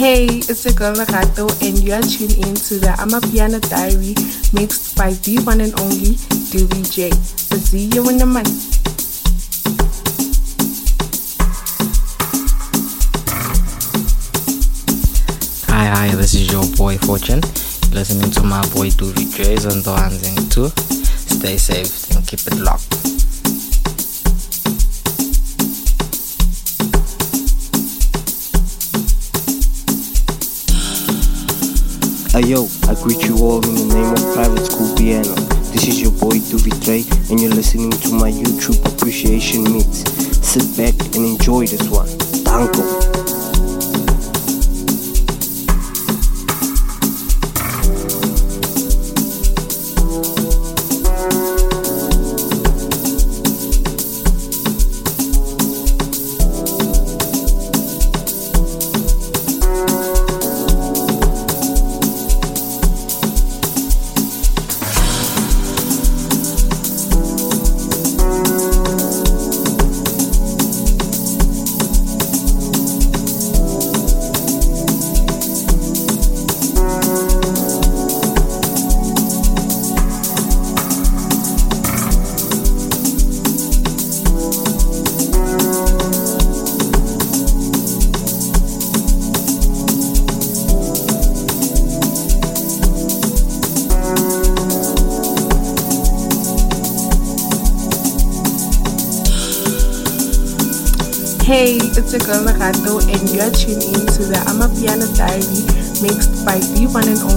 Hey, it's your girl Lerato, and you are tuned in to the Amapiano Diary mixed by the one and only Dewey J. See you in the month. Hi, hi, this is your boy Fortune. Listening to my boy Dewey J's on the ones and two. Stay safe and keep it locked. Yo, I greet you all in the name of Private School Piano. This is your boy Trey, and you're listening to my YouTube appreciation mix. Sit back and enjoy this one. Danko. One and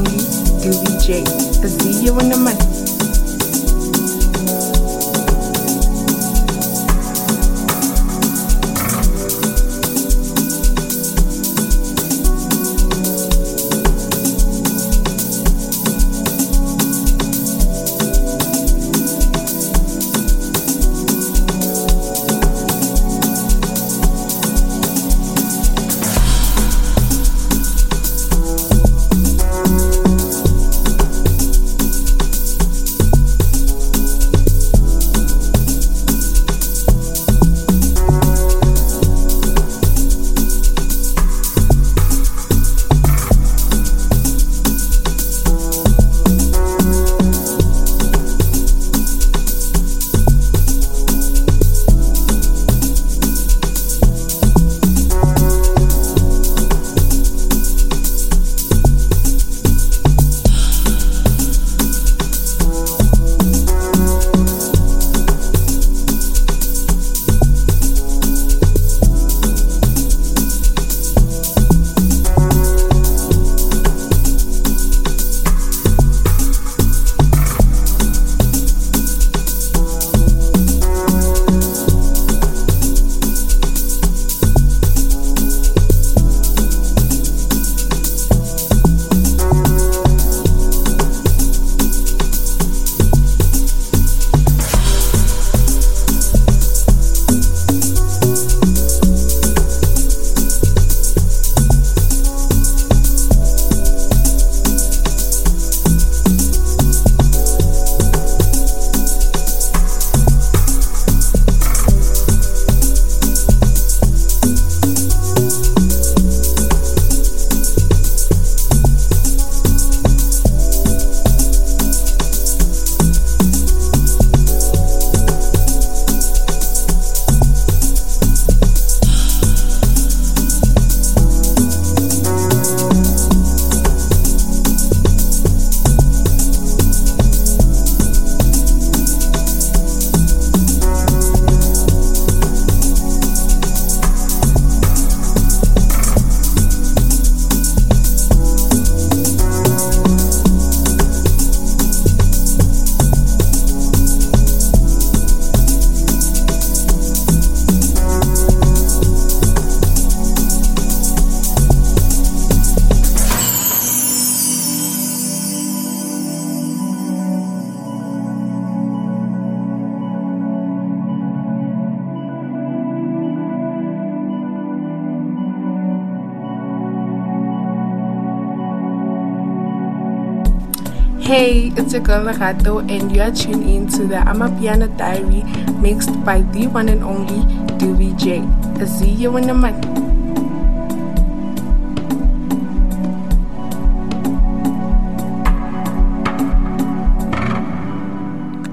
it's your girl Lerato, and you are tuned in to the Amapiano Diary mixed by the one and only Doobie J. I'll see you in a month.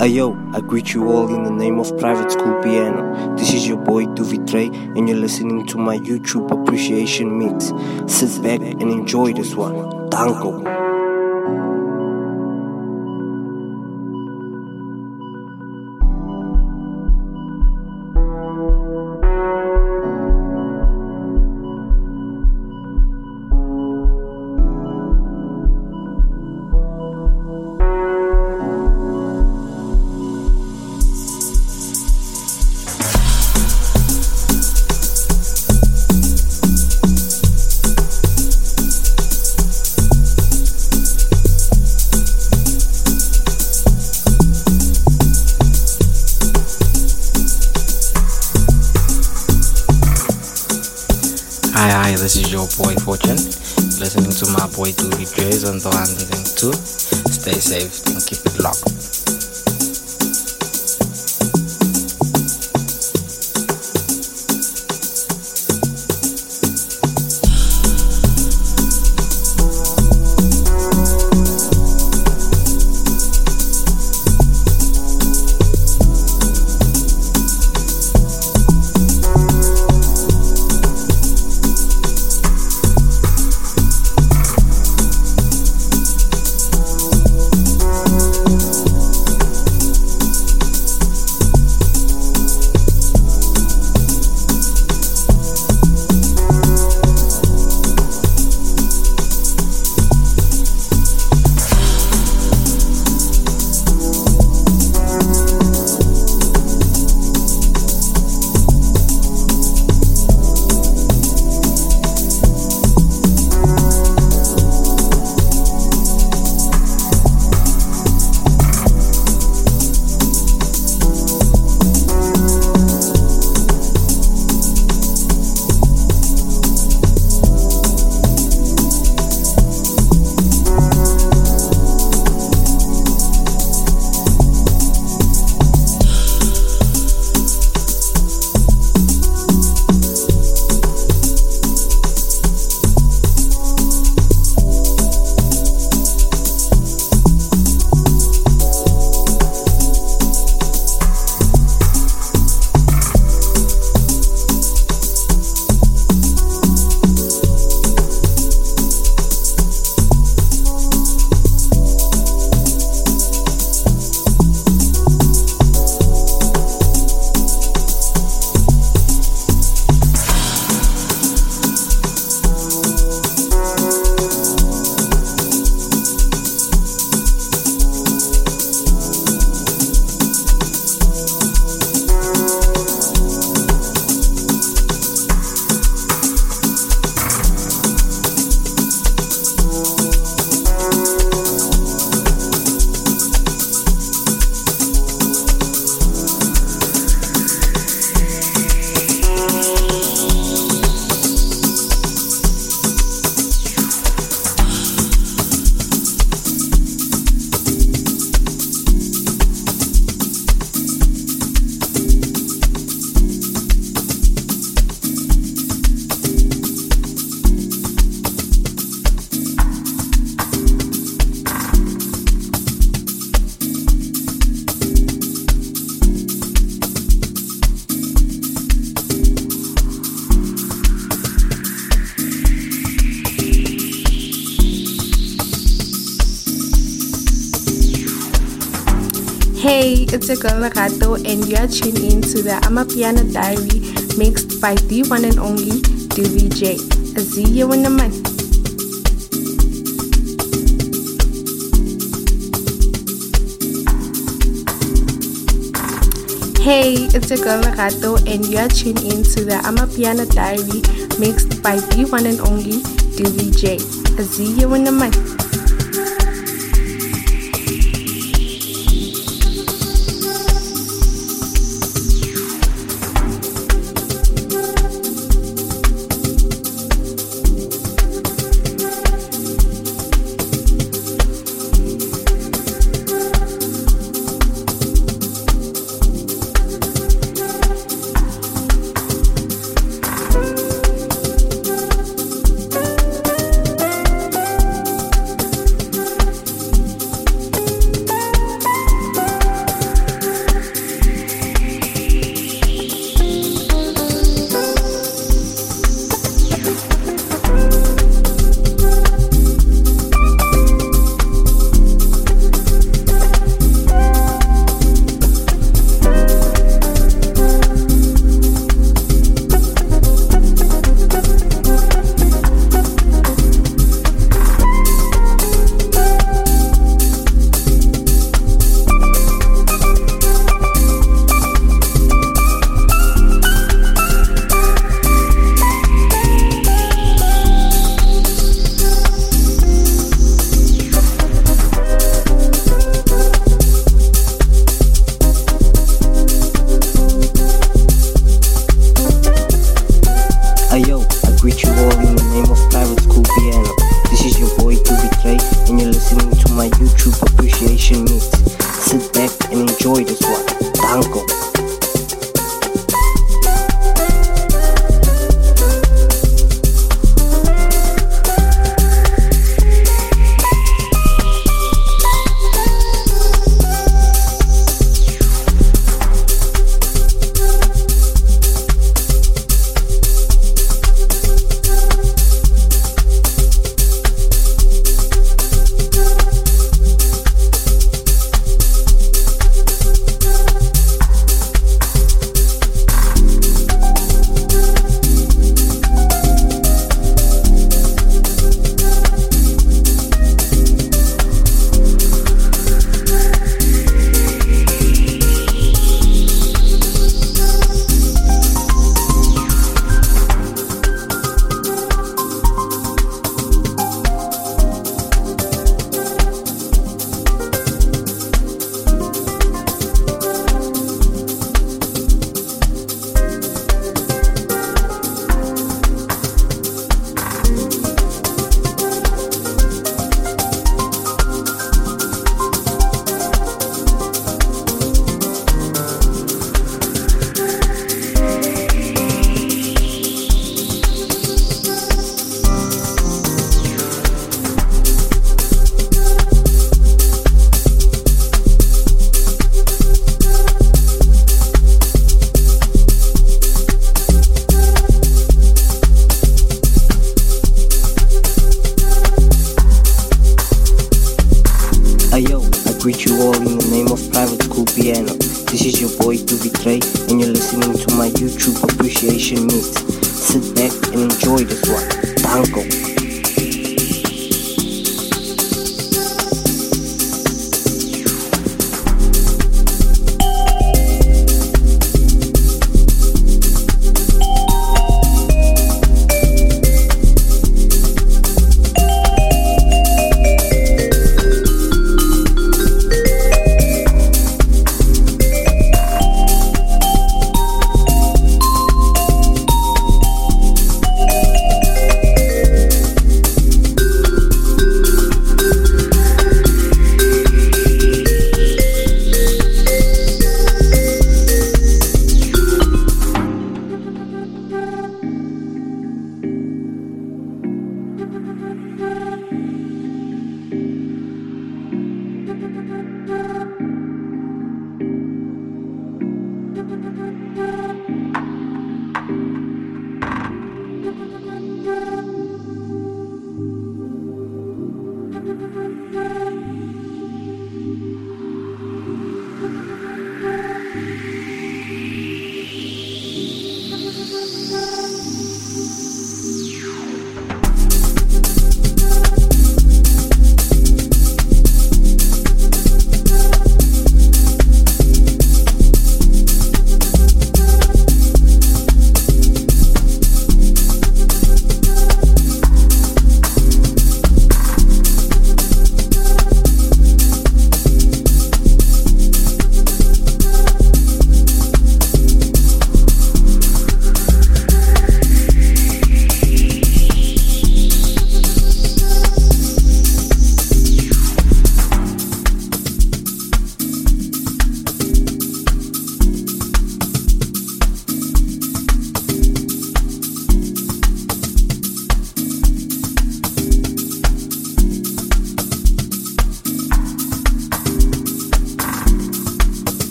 Ayo, I greet you all in the name of Private School Piano. This is your boy Duvi Trey, and you're listening to my YouTube appreciation mix. Sit back and enjoy this one. Danko. Girl Lerato, and you are tuned in to the Amapiano Diary mixed by the one and only Doobie J. I'll see you in a month. Hey, it's your girl Lerato, and you are tuned in to the Amapiano Diary mixed by the one and only Doobie J. I'll see you in a month.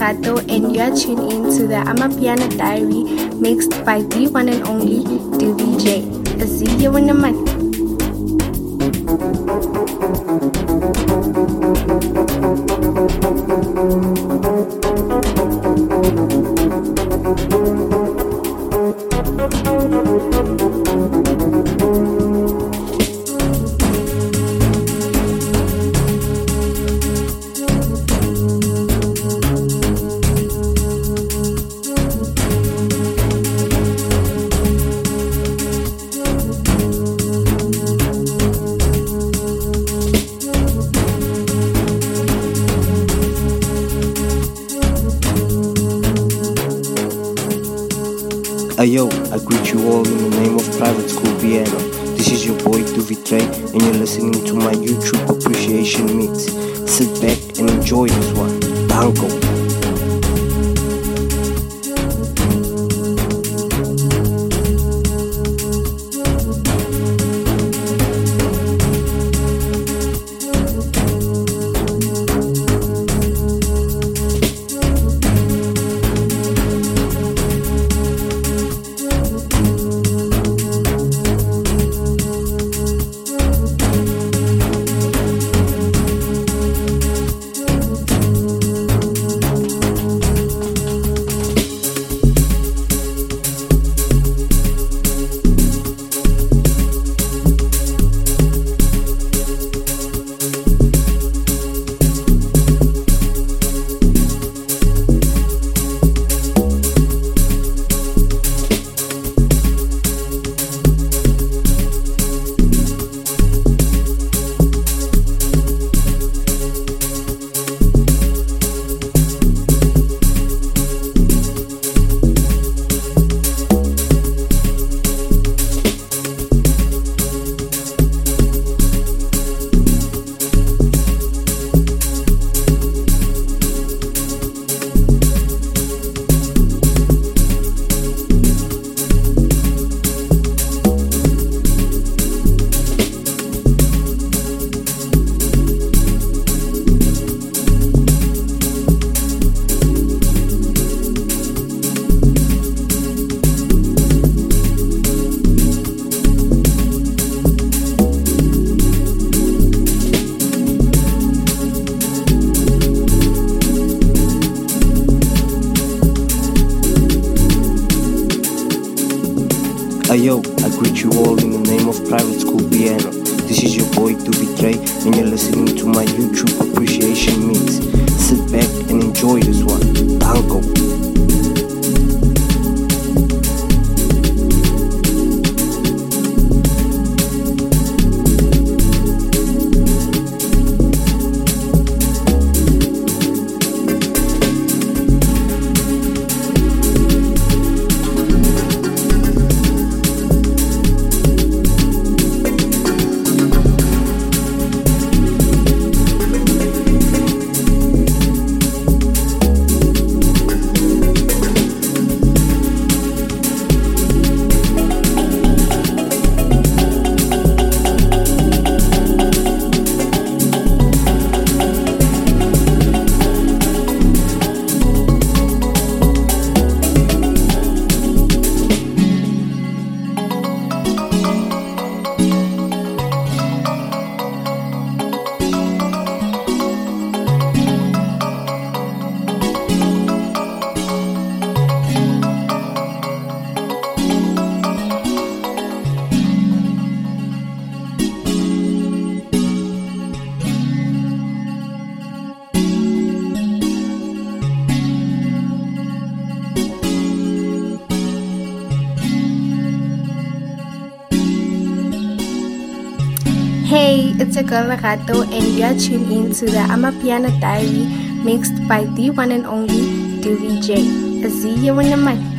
And you are tuned in to the Amapiano Diary mixed by the one and only Duvi J. I'll see you in a month. Greet you all in the name of Private School Piano. This is your boy Duvitre, and you're listening to my YouTube appreciation mix. Sit back and enjoy this one. Banco. And you're tuned in to the Amapiano Diary mixed by the one and only DVJ. See you in the money.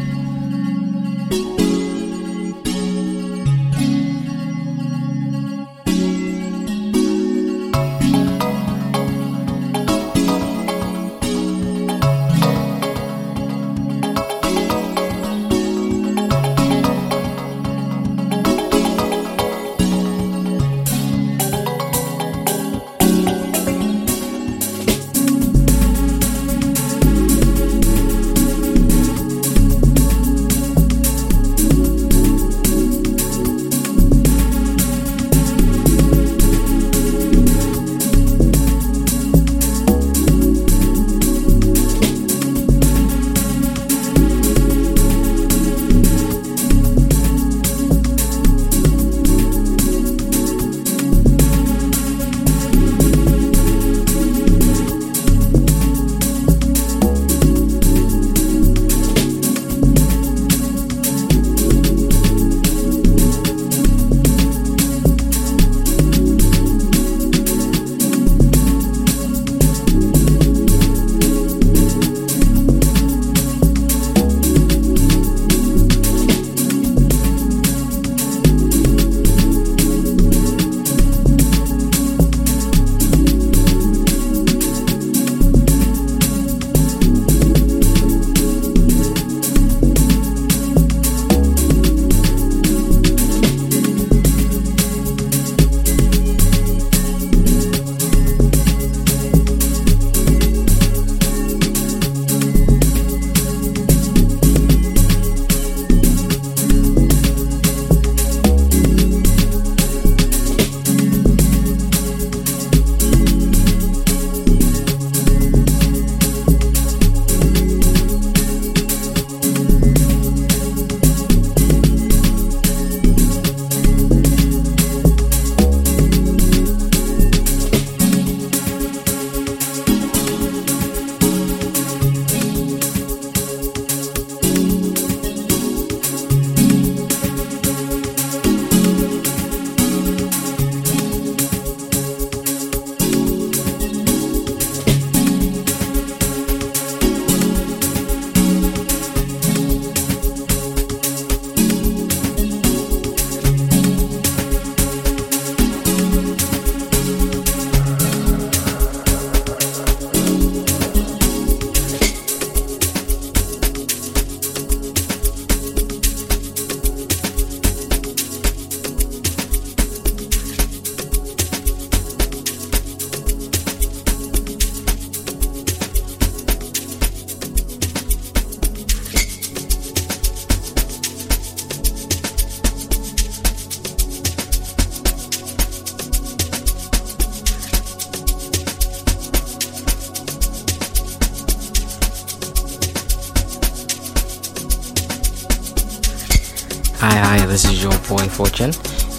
Fortune.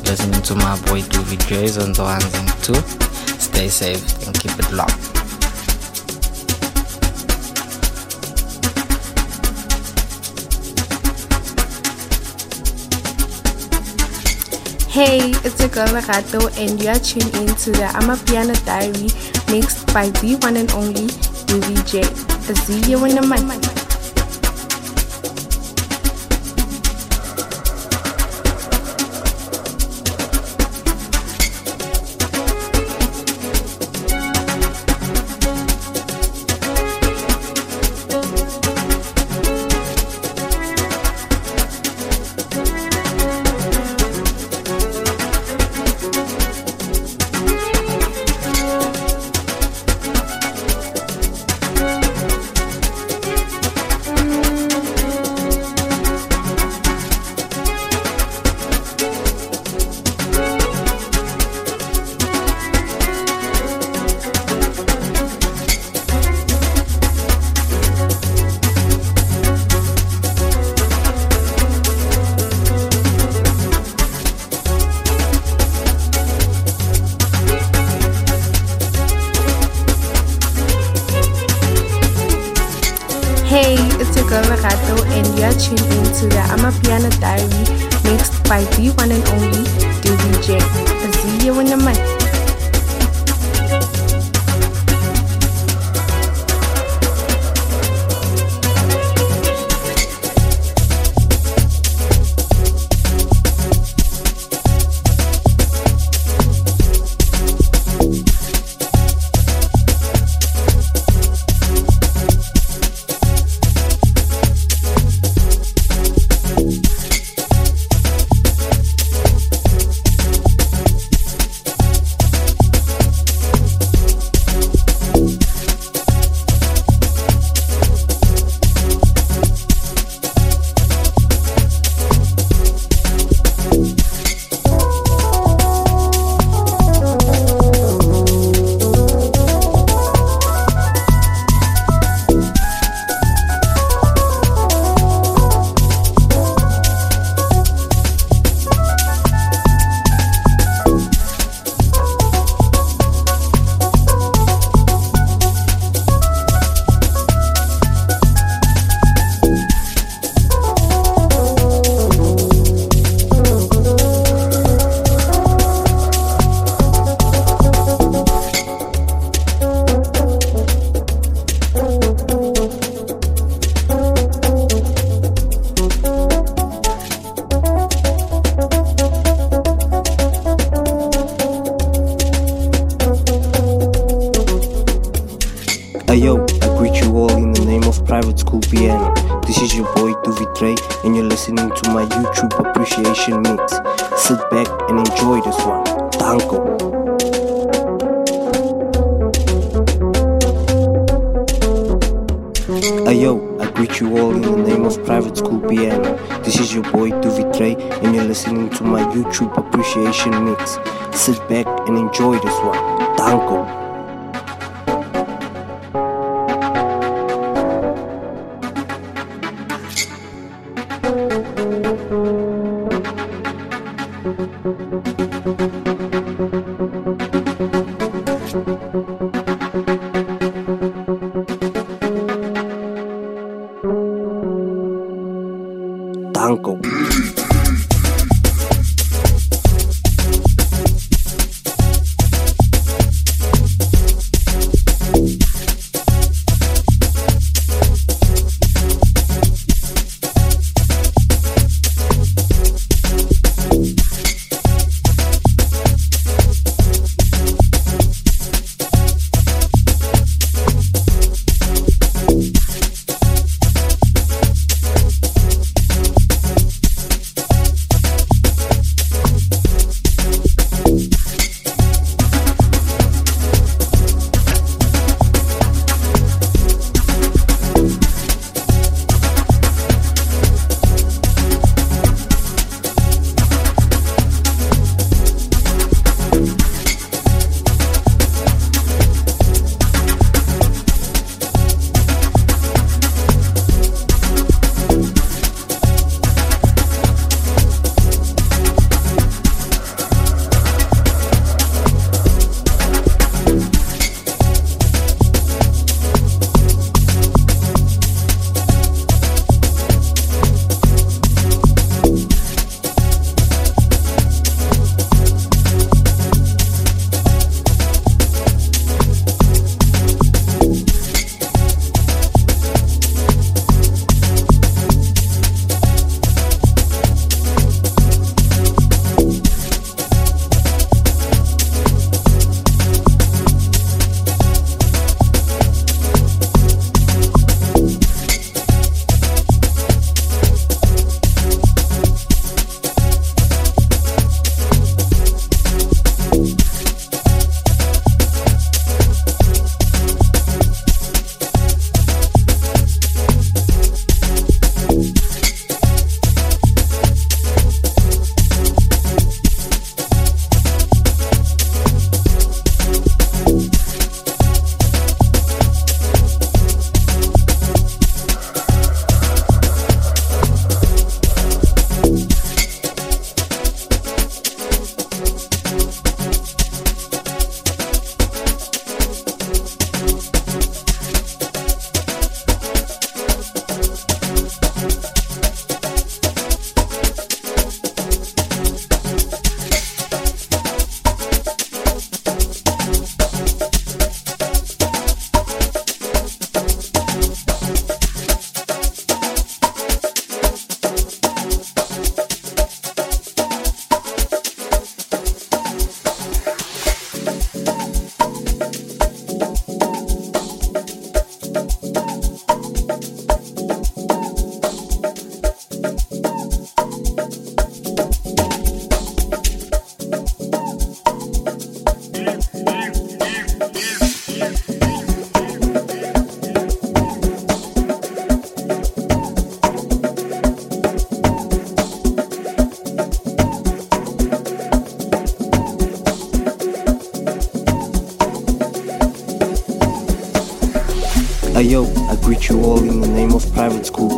Listening to my boy Doovy Joyce on the one and two. Stay safe and keep it locked. Hey, it's your girl Gato, and you are tuned in to the Amapiano Diary mixed by the one and only DVJ. and Winamai.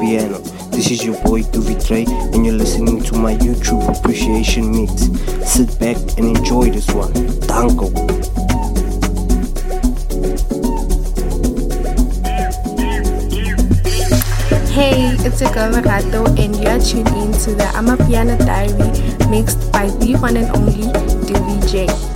This is your boy Duvitray, and you're listening to my YouTube appreciation mix. Sit back and enjoy this one. Danko. Hey, it's your girl Lerato, and you're tuned in to the Amapiano Diary mixed by the one and only DVJ. I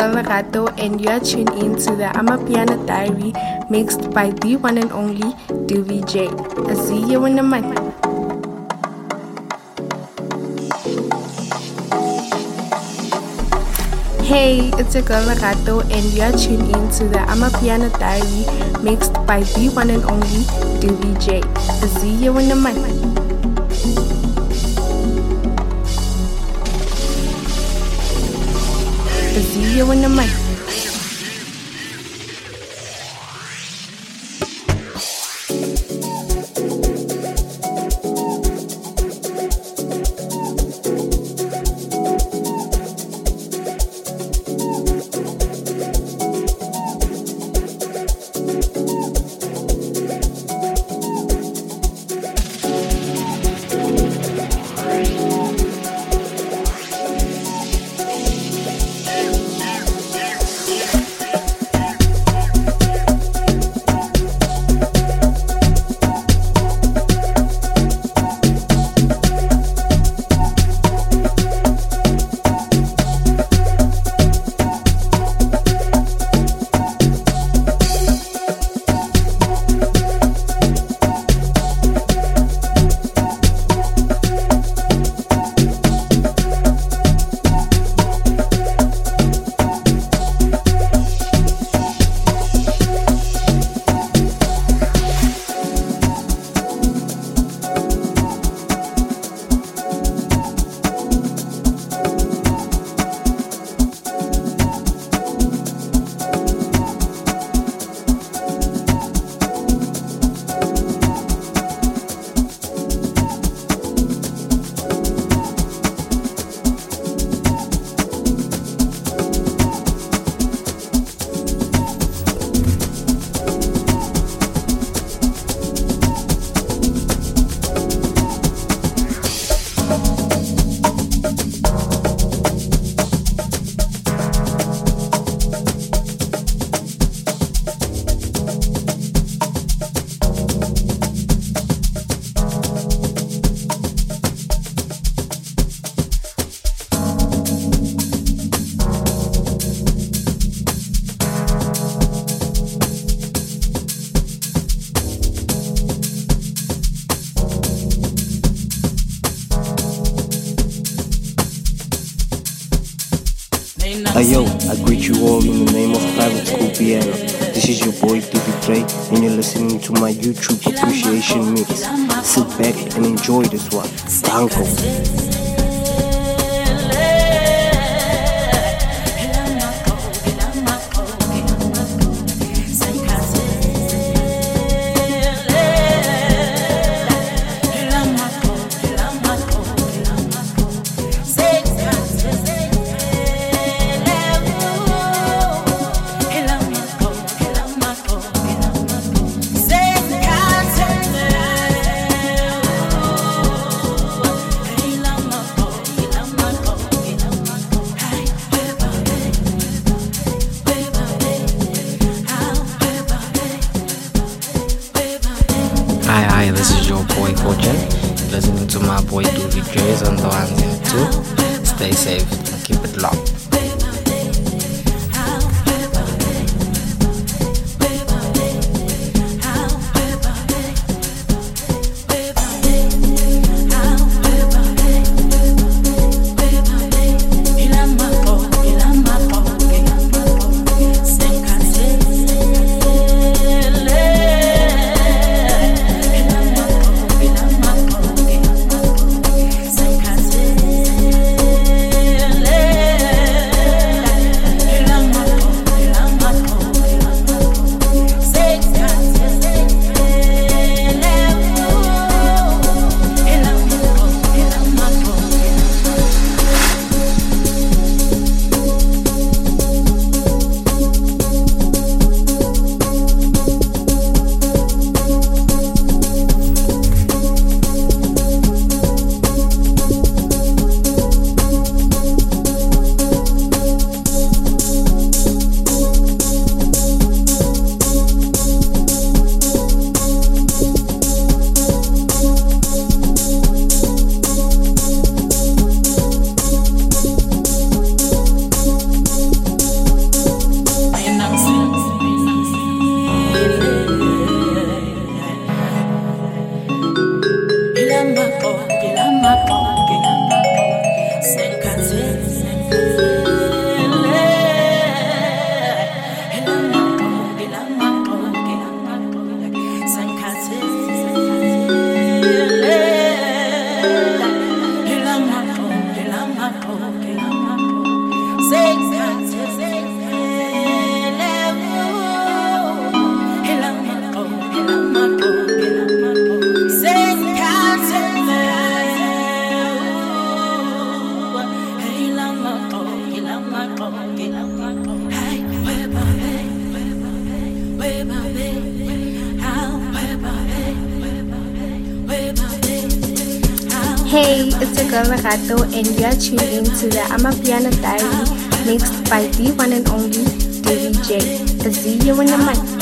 Hey, girl Lerato, and you're tuned in to the Amapiano Diary mixed by the one and only DVJ. I see you in the money. Hey, it's your girl Lerato, and you're tuned in to the Amapiano Diary mixed by the one and only DVJ. I see you in the money. You in the money. Ayo, I greet you all in the name of Private School Piano. This is your boy David Trey, and you're listening to my YouTube appreciation mix. Sit back and enjoy this one. Danko. Your and you're tuned in to the Amapiano Diary mixed by the one and only Davy J. A see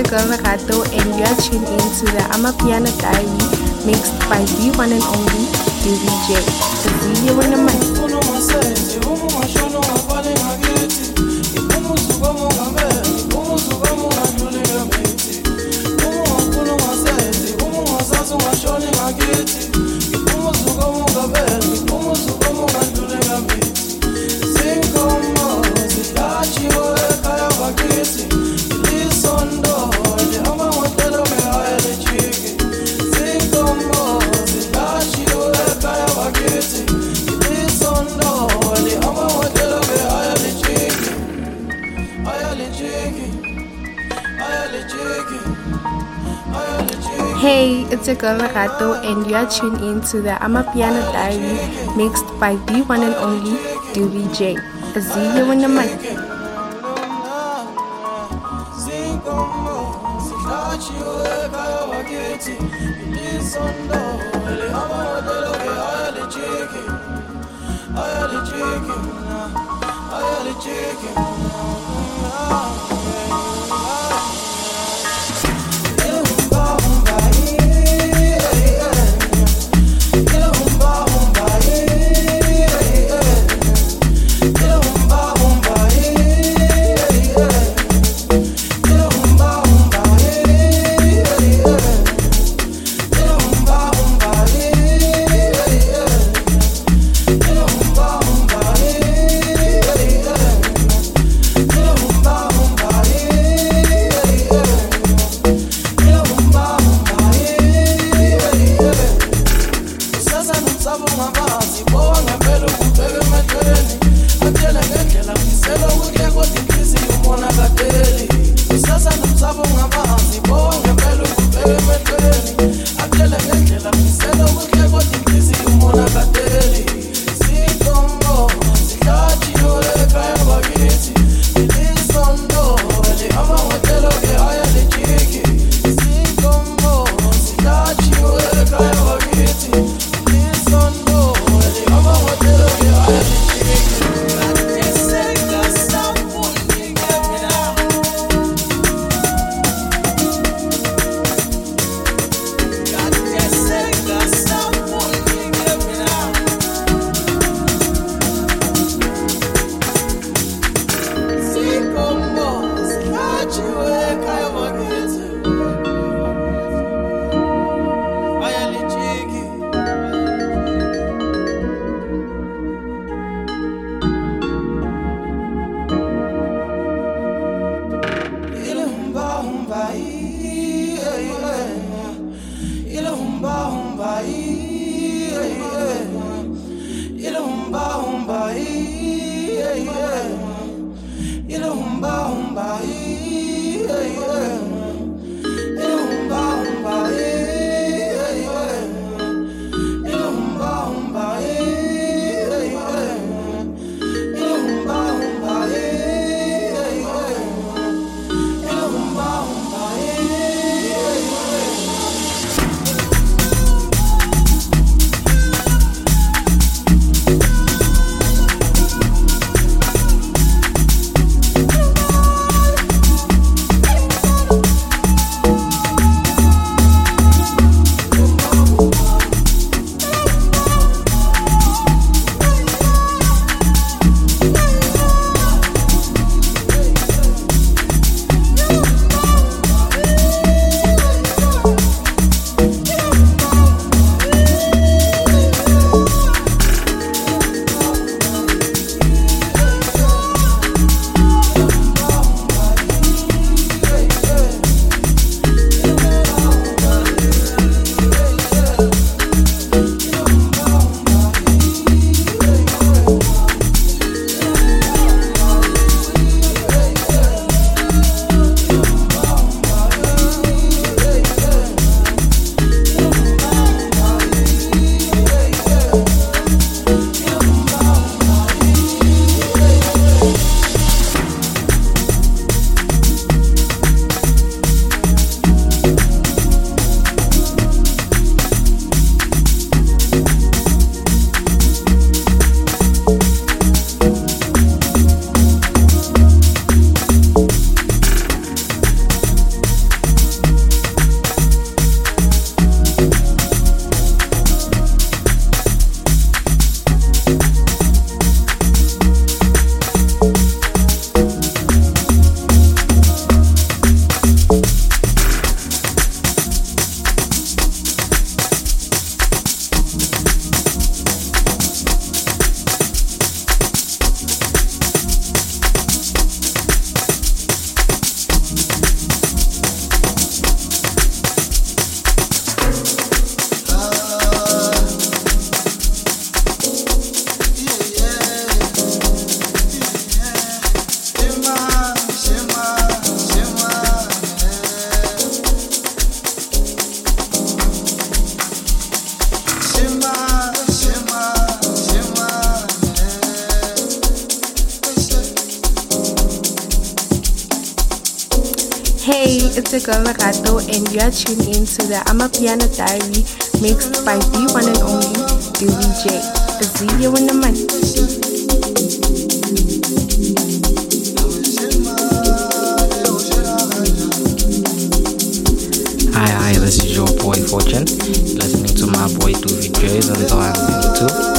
A girl Lerato and you are tuned in to the Amapiano Diary mixed by the one and only DVJ. See you in a month. It's a girl Lerato and you are tuned in to the Amapiano Diary mixed by the one and only DVJ. See you in are tuned in to the piano Diary mixed by the one and only Dewey J. video in the month. Hi, hi, this is your boy Fortune. Listening to my boy Doofy Jays on the 1 and 2.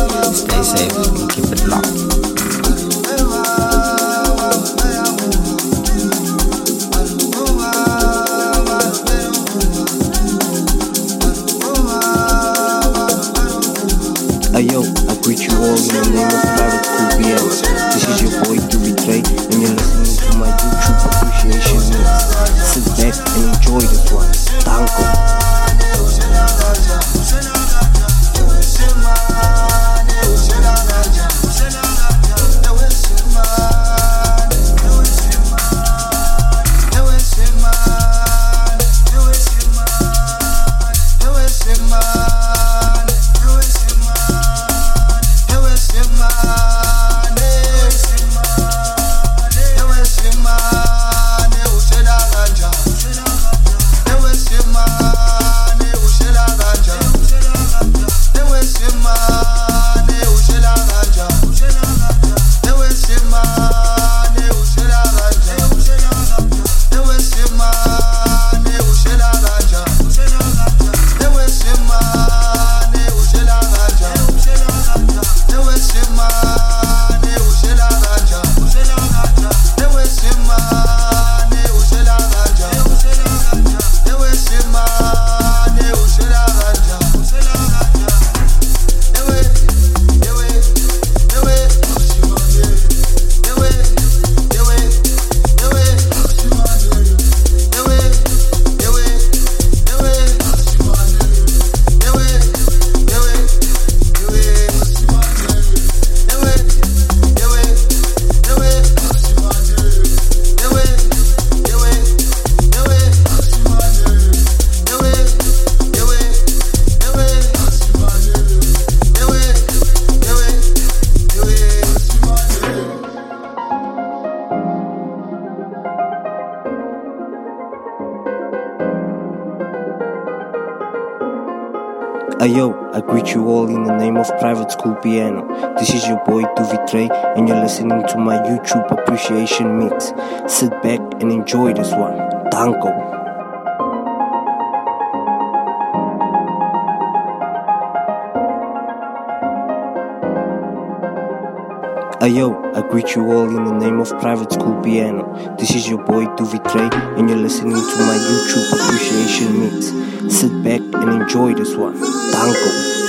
Ayo, I greet you all in the name of Private School Piano. This is your boy Doovie Dre, and you're listening to my YouTube appreciation mix. Sit back and enjoy this one. Danko.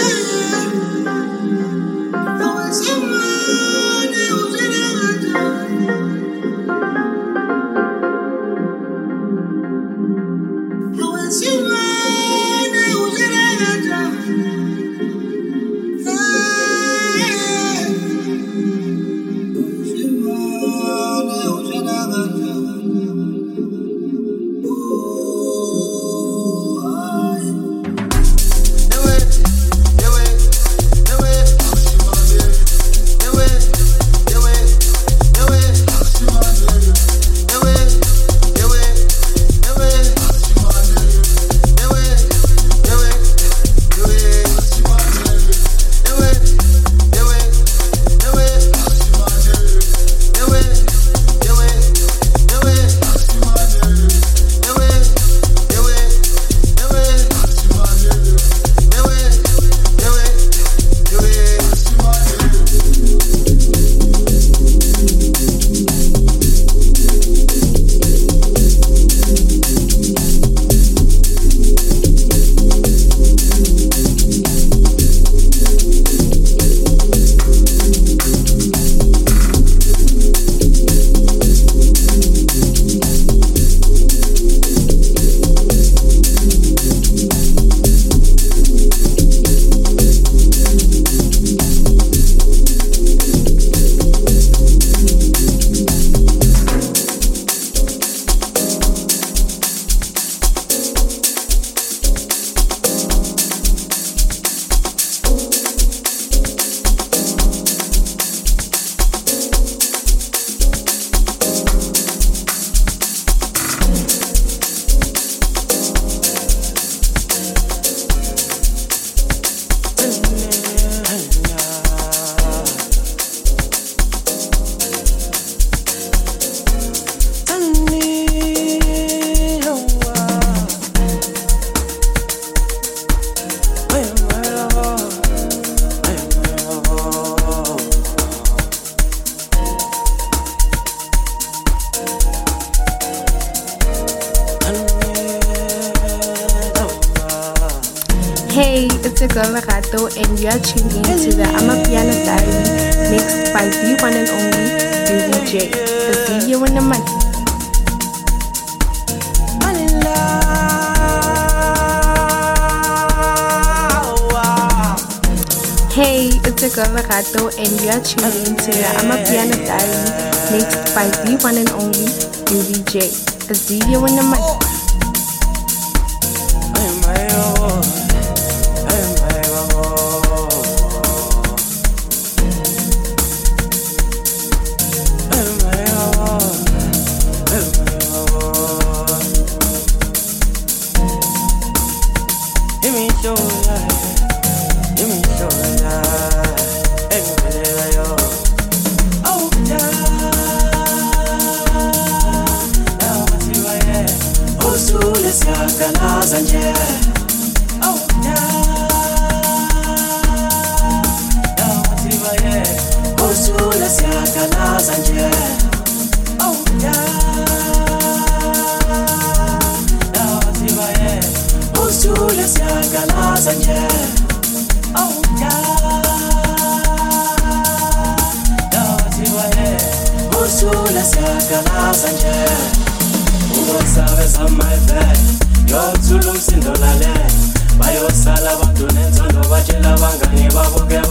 favor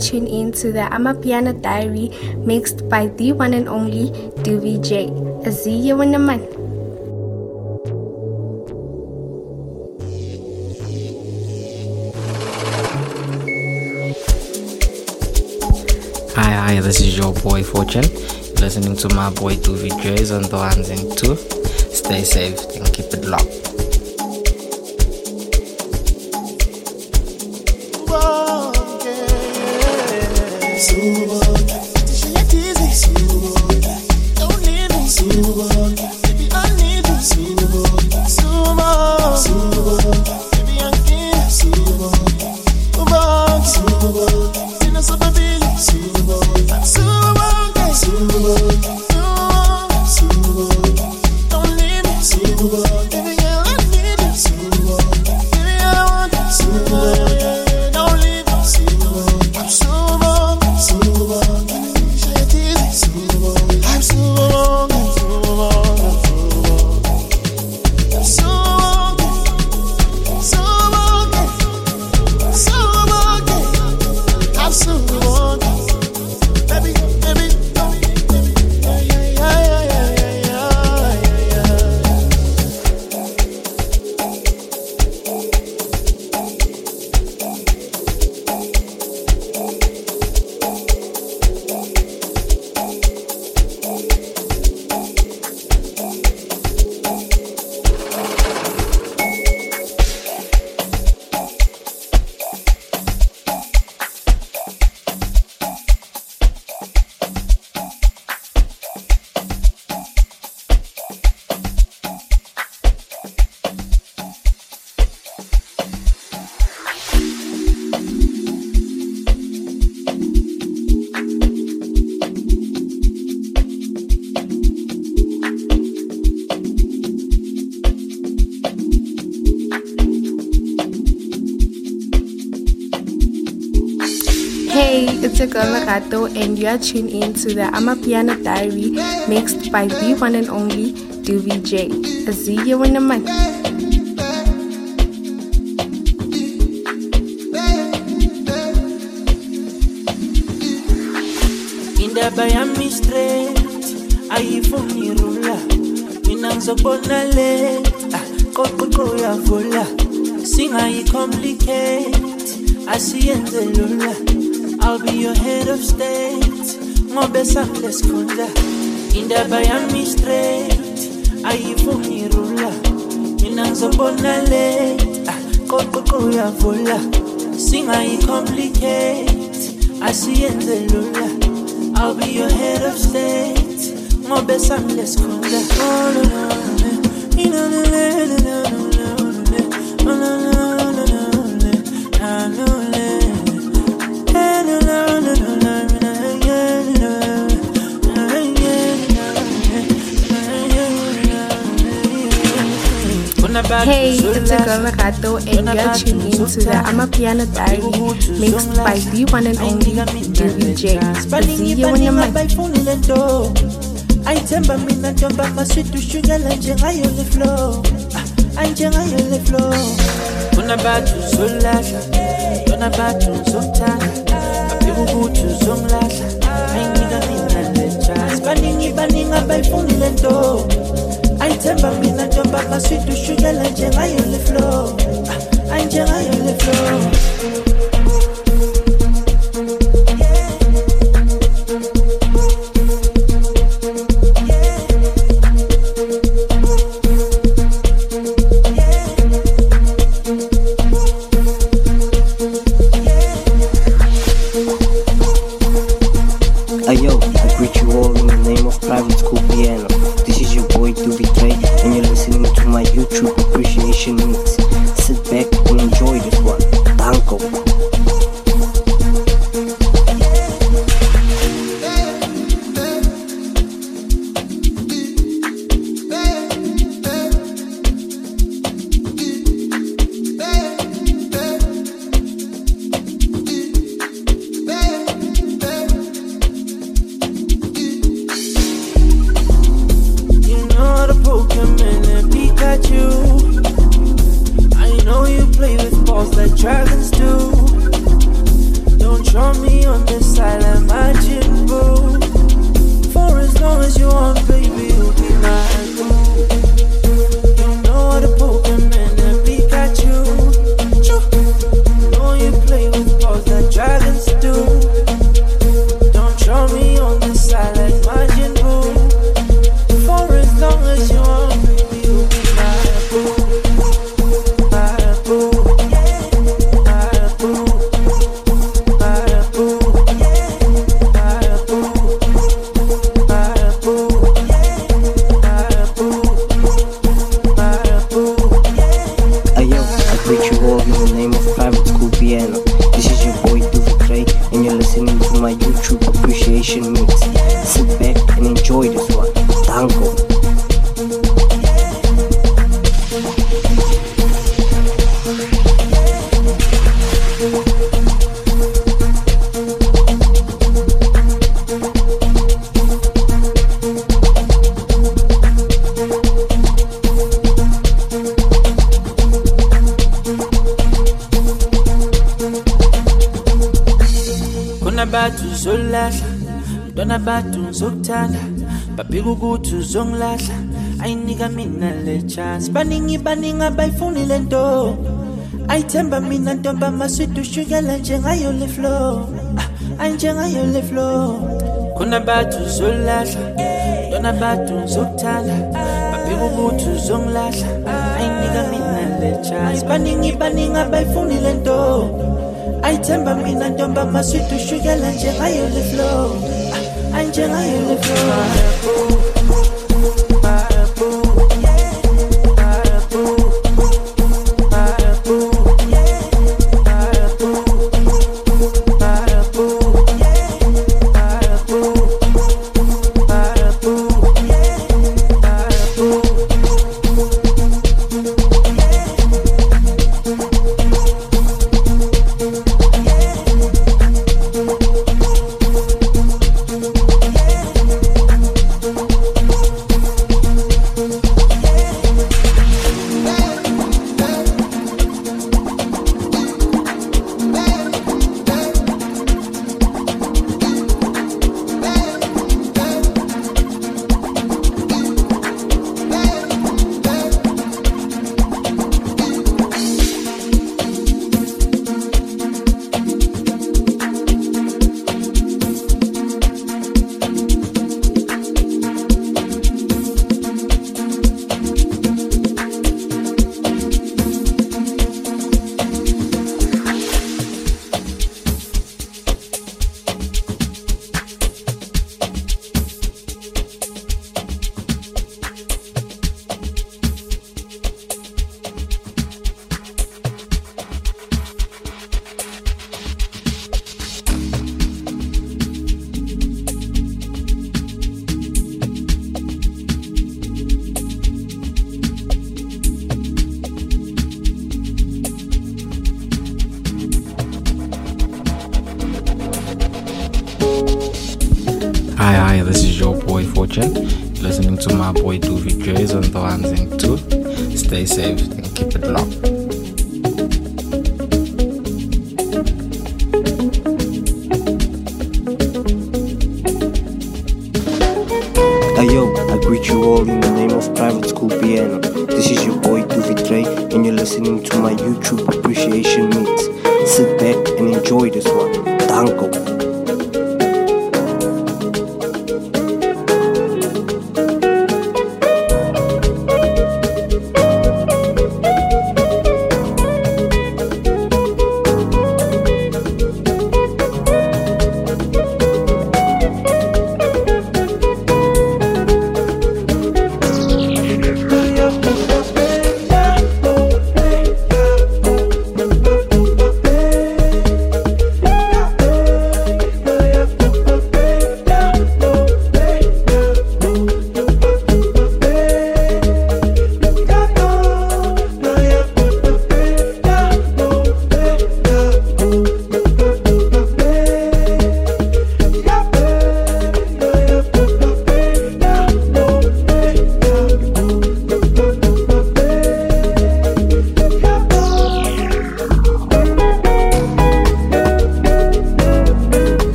tune in to the Amapiano Diary mixed by the one and only DVJ. Aziya naman. Hi, hi, this is your boy Fortune. Listening to my boy 2VJs on the ones and two. Stay safe. And you are tuned in to the Amapiano Diary mixed by the one and only Doobie J. See you in a. ngobe samlesikhundla indaba yami straight ayifuni rula mina ngizokubona late ah, qoqoqo uyavula singayi-complicate asiyenze lula I'll be your head of state. Ngobe samlesikhundla. Oh, no, no, no. No, no, no, no, no, Hey, it's your girl Lerato, and you are tuned in to the Amapiano Diary mixed by the one and only Doobie J. I see you in a month. bayifunile nto ayithemba mina ntomba maswiti ushukela njengayo le flow anjengayo le flow kunabantu uzolahla kunabantu uzokuthanda abika ukuthi uzongilahla ayinika mina le chance. Baningi baningi abayifunile nto ayithemba mina ntomba maswiti ushukela njengayo le flow. Ah, anjengayo le flow. Ayo, baningi abayifuni le nto. Ayithemba mina ntomba maswiti ushukela njengayo le flow. Ah, ayinjengayo le flow. Kunabantu uzolahla mntwana bantu ngizokuthanda babika ukuthi uzongilahla ayinika mina le chance baningi baningi abayifuni le nto. Ayithemba mina ntomba maswiti ushukela njengayo le flow. Ah, ayinjengayo le flow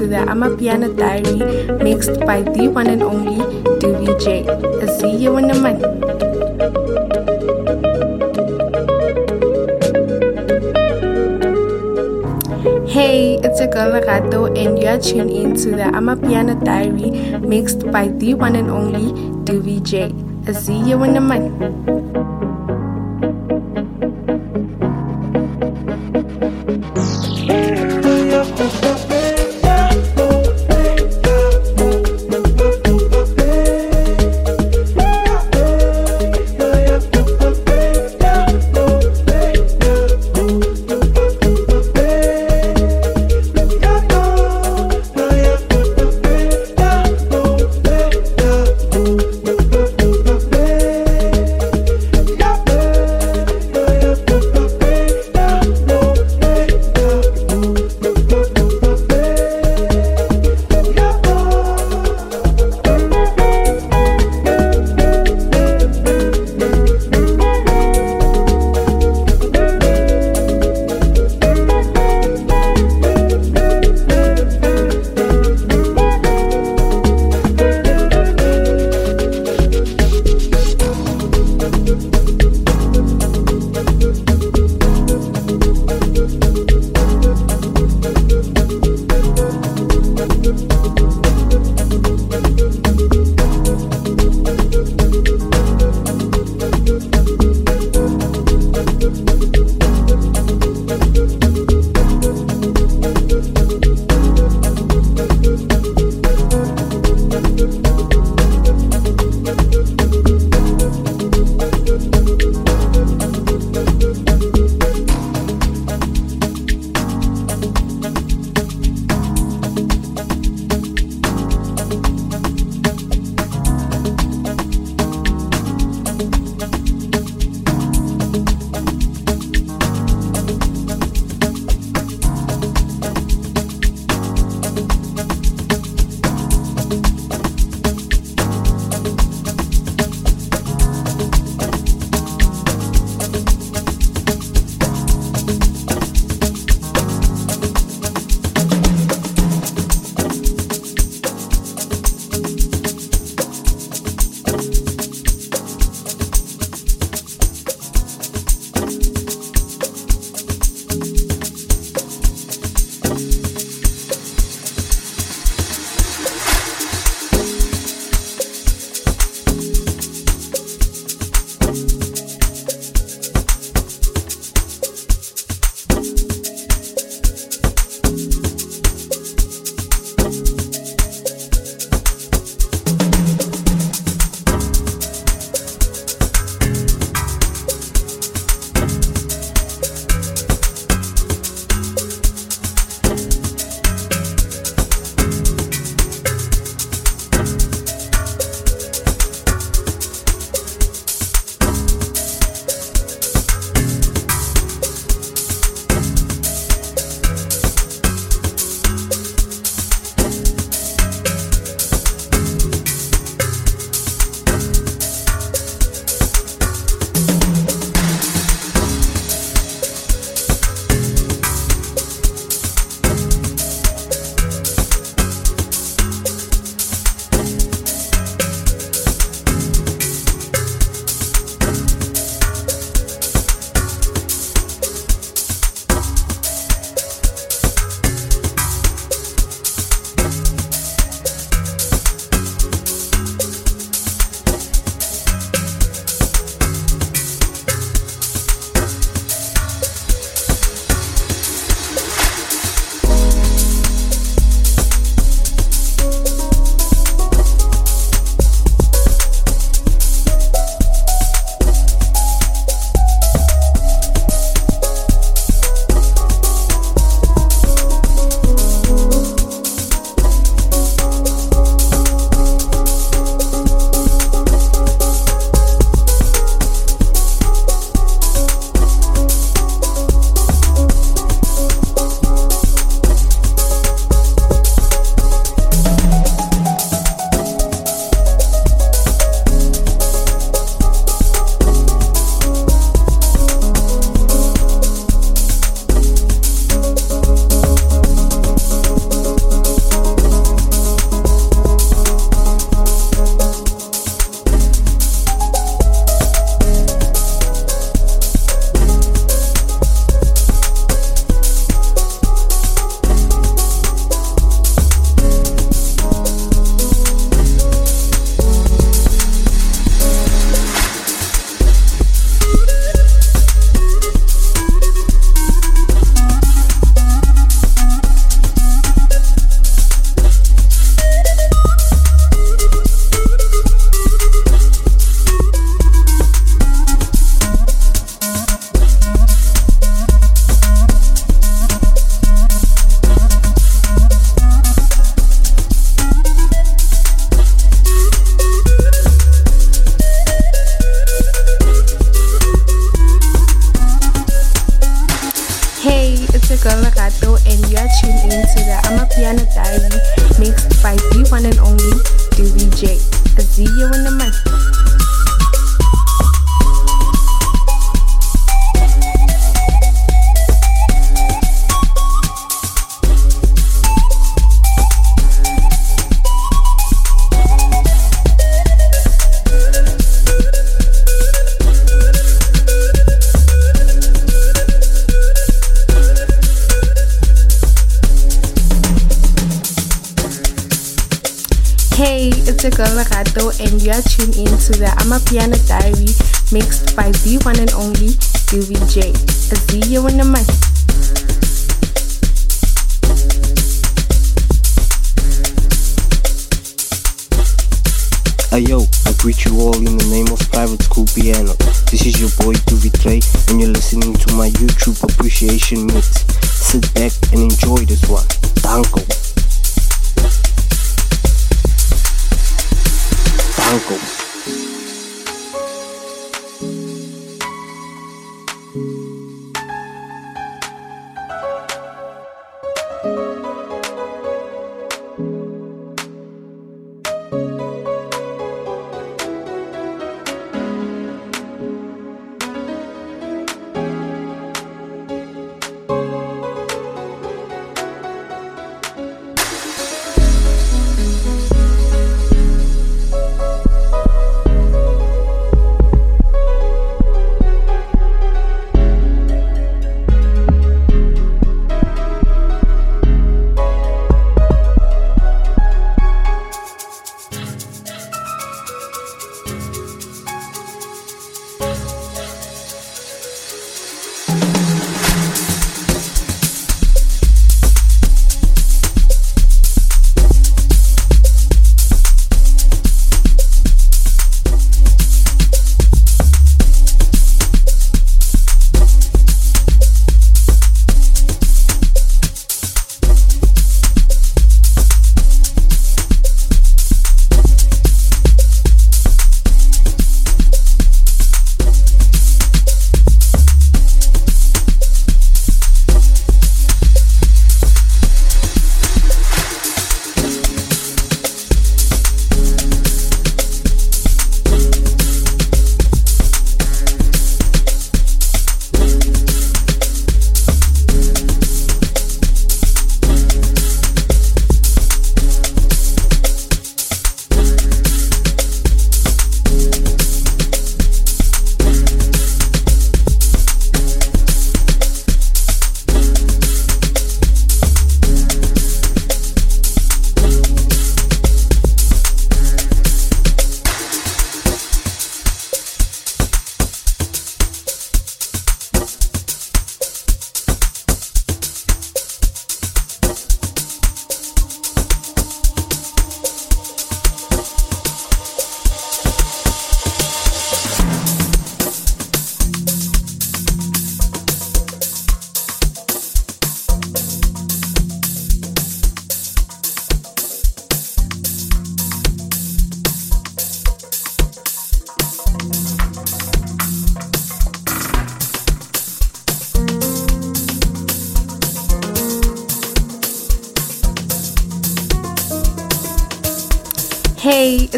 to the Amapiano Diary mixed by the one and only Doobie J. I'll see you in a month. Hey, it's your girl Lerato, and you're tuned in to the Amapiano Diary mixed by the one and only Doobie J. I'll see you in a month.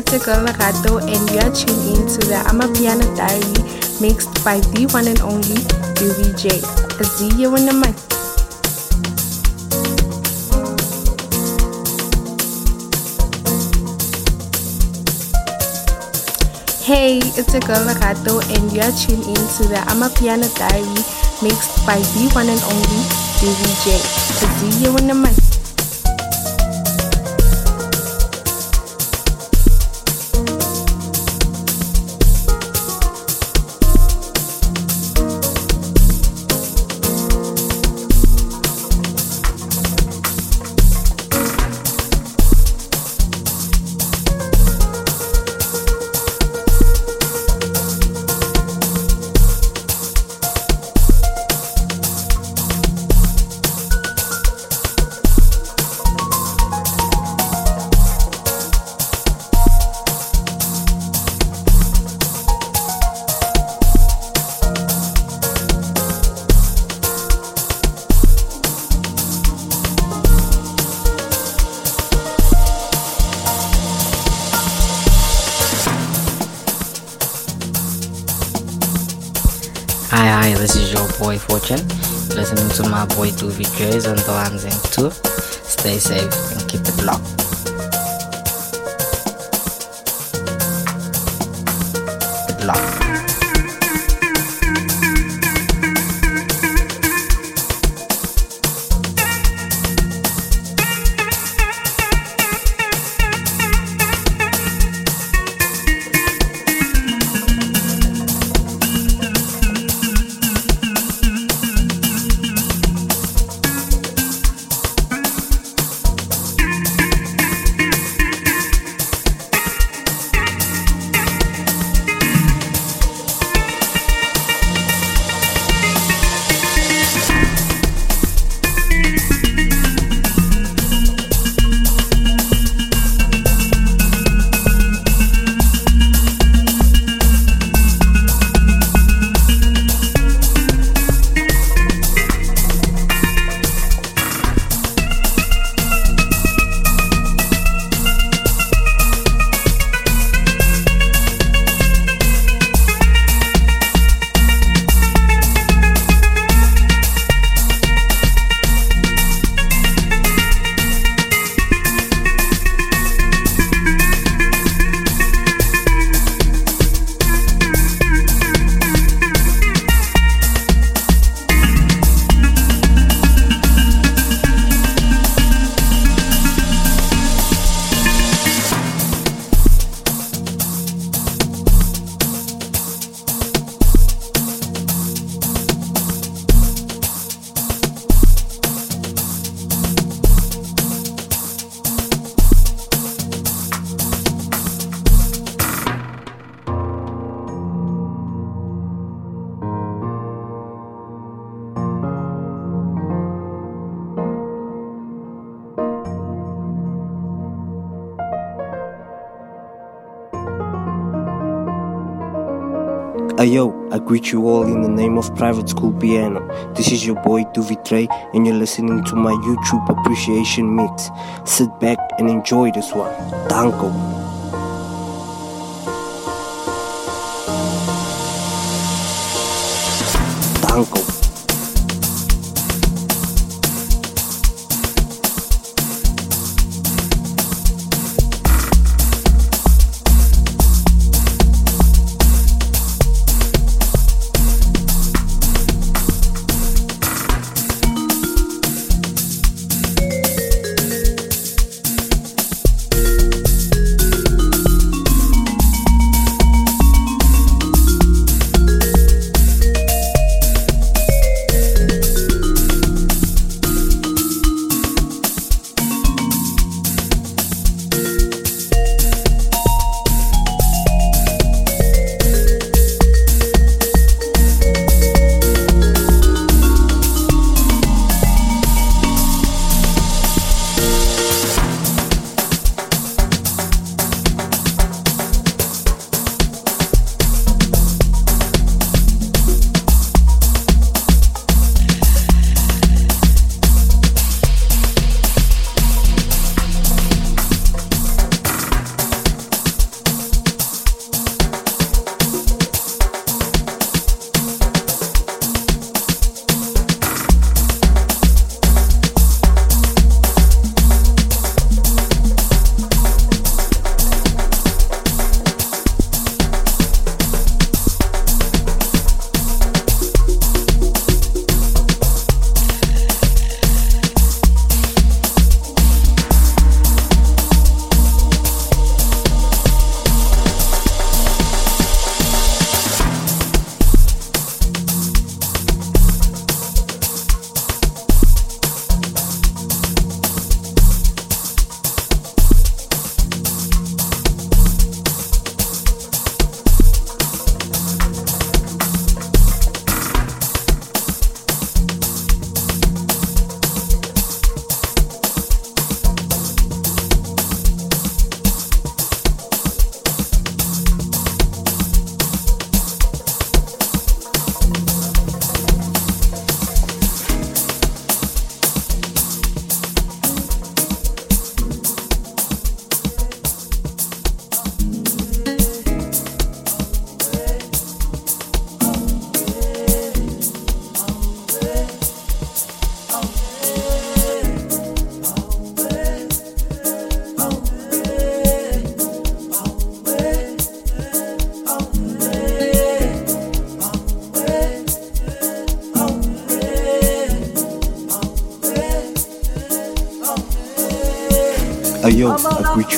It's your girl Lerato, and you are tuned in to the Amapiano Diary mixed by the one and only. A see you in the month. Hey, it's your girl Lerato, and you are tuned in to the Amapiano Diary mixed by the one and only. A see you in the month. Boy Fortune. Listening to my boy Doovie Dre's on the ones and two. Stay safe and keep it locked. Ayo, I greet you all in the name of Private School Piano. This is your boy Duvi Trey, and you're listening to my YouTube appreciation mix. Sit back and enjoy this one. Danko. Danko.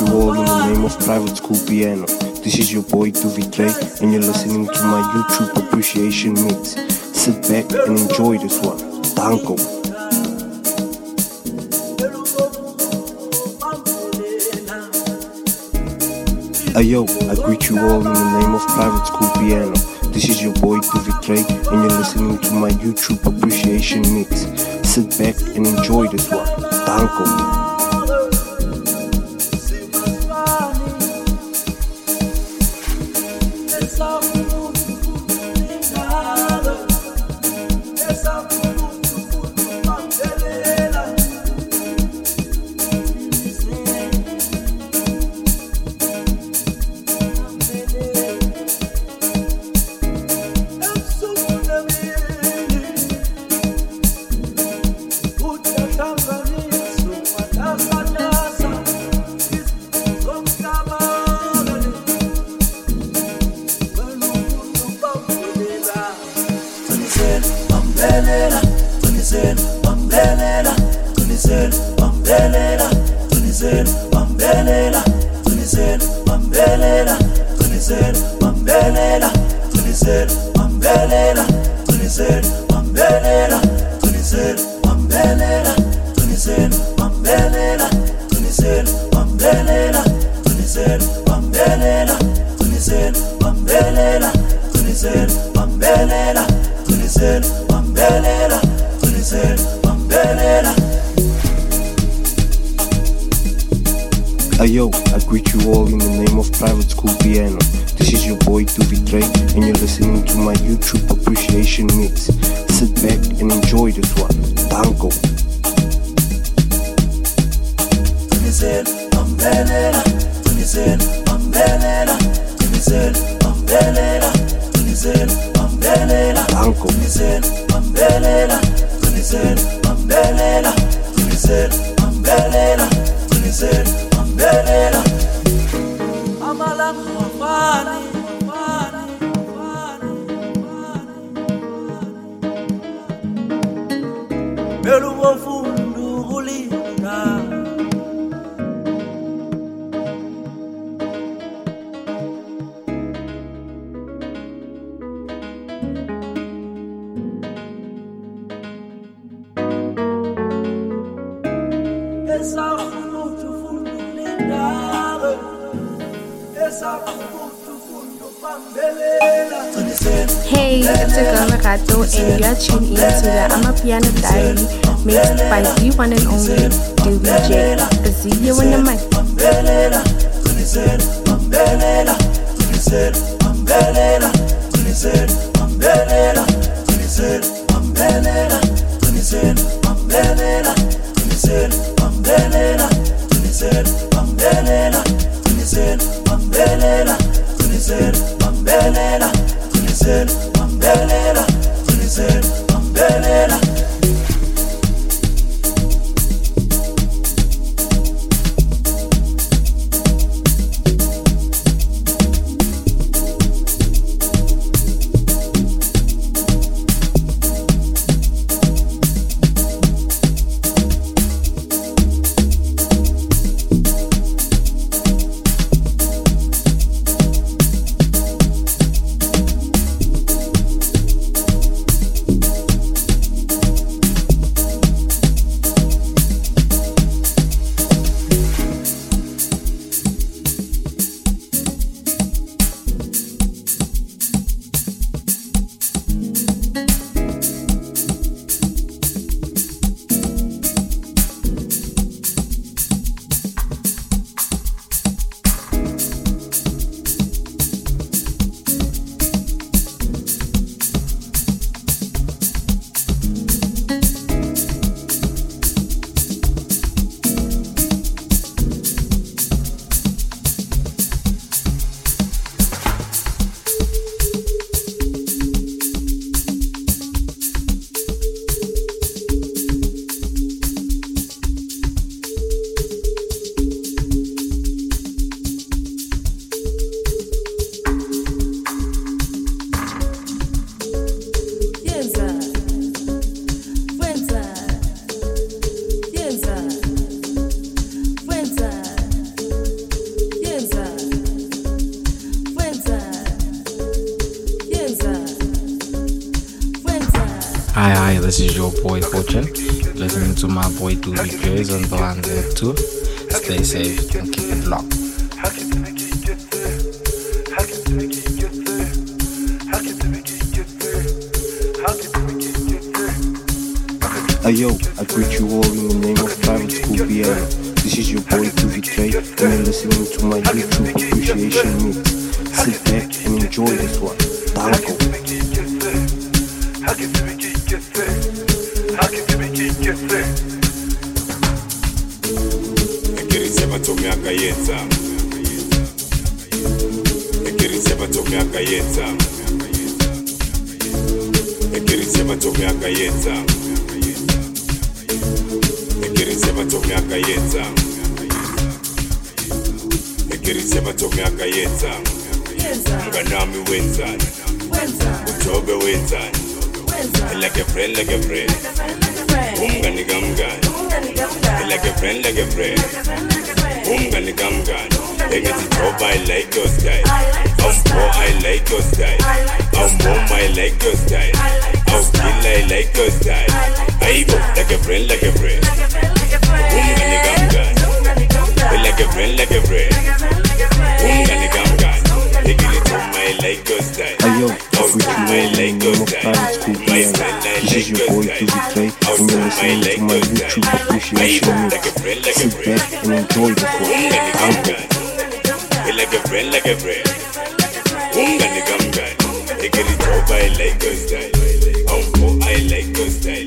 You all in the name of Private School Piano. This is your boy Duvitre, and you're listening to my YouTube appreciation mix. Sit back and enjoy this one. Danko. Ayo, I greet you all in the name of Private School Piano. This is your boy Duvitre, and you're listening to my YouTube appreciation mix. Sit back and enjoy this one. Danko. Hey, it's your girl Lerato, and you're tuned in to the Amapiano Diary mixed by the one and only DJ. See you in the mic. matokeanga yeta ekiritia matokeanga yeta ekiritia matokeanga yeta ekiritia matokeanga yeta mganami wenzani utobe wenzani like a friend like a friend umgani kamgani like a friend like a friend umgani kamgani Take it to I like your style. I'm I like your style. I'm like your style. I'm I like your style. I go like a friend, like a friend. Boom, gani gam. Like a friend, like a friend. Boom, gani gam. Take it my like your style. I like your style. This is your boy Fizzy Play, and you're listening to my YouTube appreciation mix. Sit back and enjoy the show. Like a friend, like a friend. Ungani kamngani, ekeli job I like your style. Awumbo I like your style.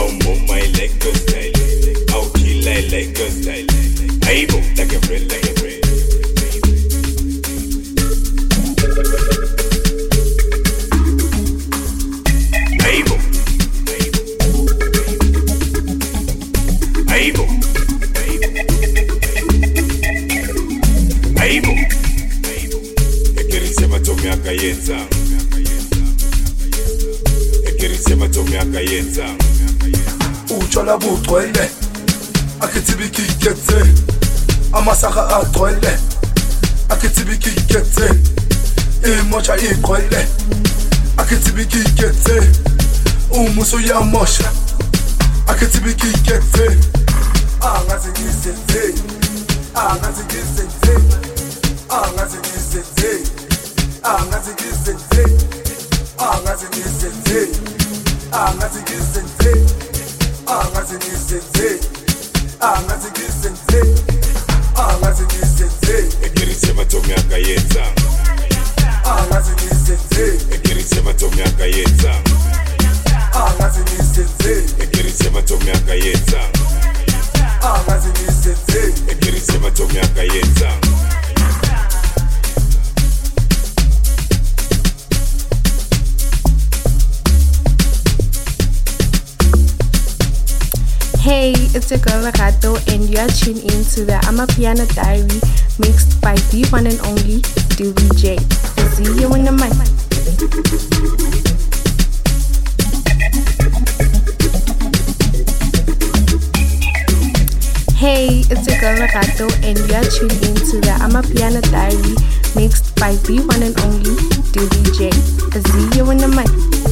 Awumoma I like your style. Awukhila I like your style. Ayibo, like a friend, like a ematomiaka yenza utshwala bugcwele akhithibikikethe amasaka agcwele akhithibikikethe imosha igqwele akhithibikikethe umuso uyamosha akhithibikikethe angazi ngizenzeni angazi ngizenzeni angazi ngizenzeni angazi ngizenzeni angazi ngizenzeni angathi ngizenzeni angathi ngizenzeni angathi ngizenzeni angathi ngizenzeni ebirisa matomi akayenza angathi ngizenzeni ebirisa matomi akayenza angathi ngizenzeni ebirisa matomi akayenza angathi ngizenzeni ebirisa matomi akayenza Hey, it's your girl Rato, and you are tuned in to the Amapiano Diary mixed by the one and only Doobie J. See you in the mic. Hey, it's your girl Rato, and you are tuned in to the Amapiano Diary mixed by the one and only Doobie J. See you in the mic.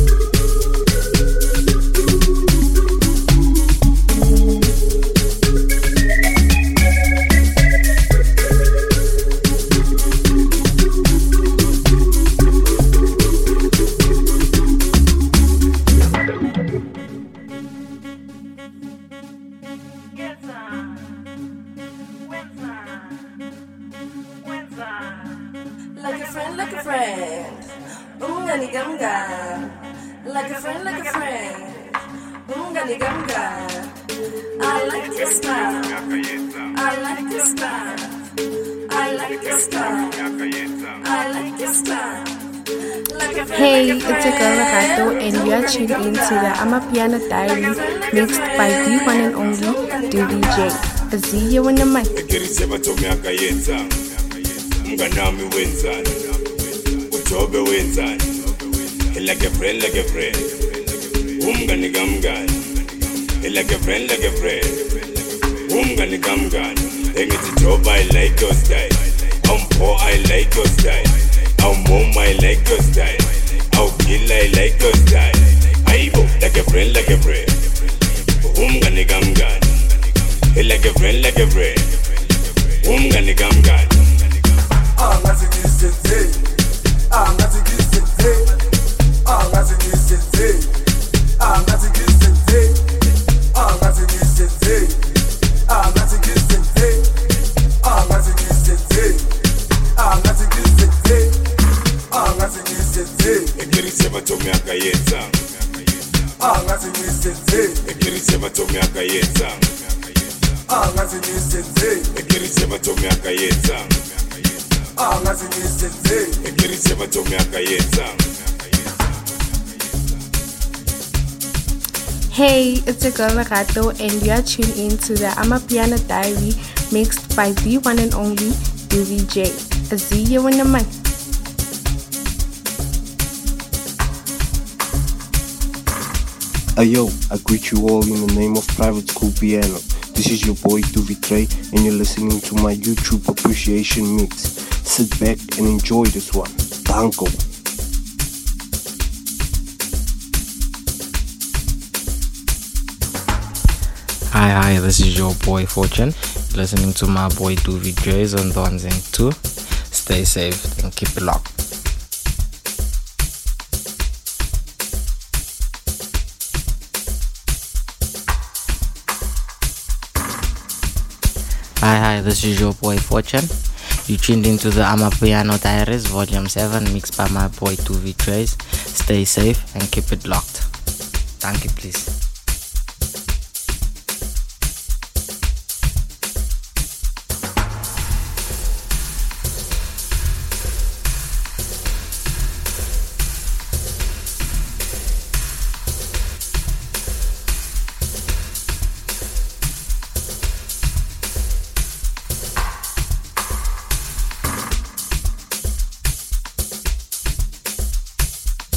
Tuned in to the Amapiano Diary mixed by the one and only Doobie J. See you in the mic. Ekirise bathomi akayenza. Umnganami wenzani? Ujobe wenzani? Like a friend, like a friend. Umngani kamngani. Like a friend, like a friend. Umngani kamngani. Engithi job I like your style. Awumbo I like your style. Awumoma I like your style. Awugila I like your style. Ayibo, like a friend, like a friend. Umngani kamngani. Like a friend, like a friend. Umngani kamngani. angathi ngisenze angathi ngisenze angathi ngisenze angathi ngisenze angathi ngisenze angathi ngisenze angathi ngisenze angathi ngisenze angathi ngisenze Ekirise matomi akayenza. Hey, it's your girl Rato, and you are tuning in to the Amapiano Diary mixed by the one and only Dizzy J. A Z you in the mic. Ayo, I greet you all in the name of Private School Piano. This is your boy Duvi Trey, and you're listening to my YouTube appreciation mix. Sit back and enjoy this one. Danko. Hi, hi, this is your boy Fortune. Listening to my boy Doovie Joys on ones two. Stay safe and keep it locked. Hi, hi, this is your boy Fortune. You tuned into the Amapiano Diaries Volume 7 mixed by my boy Doovie Joys. Stay safe and keep it locked. Thank you, please.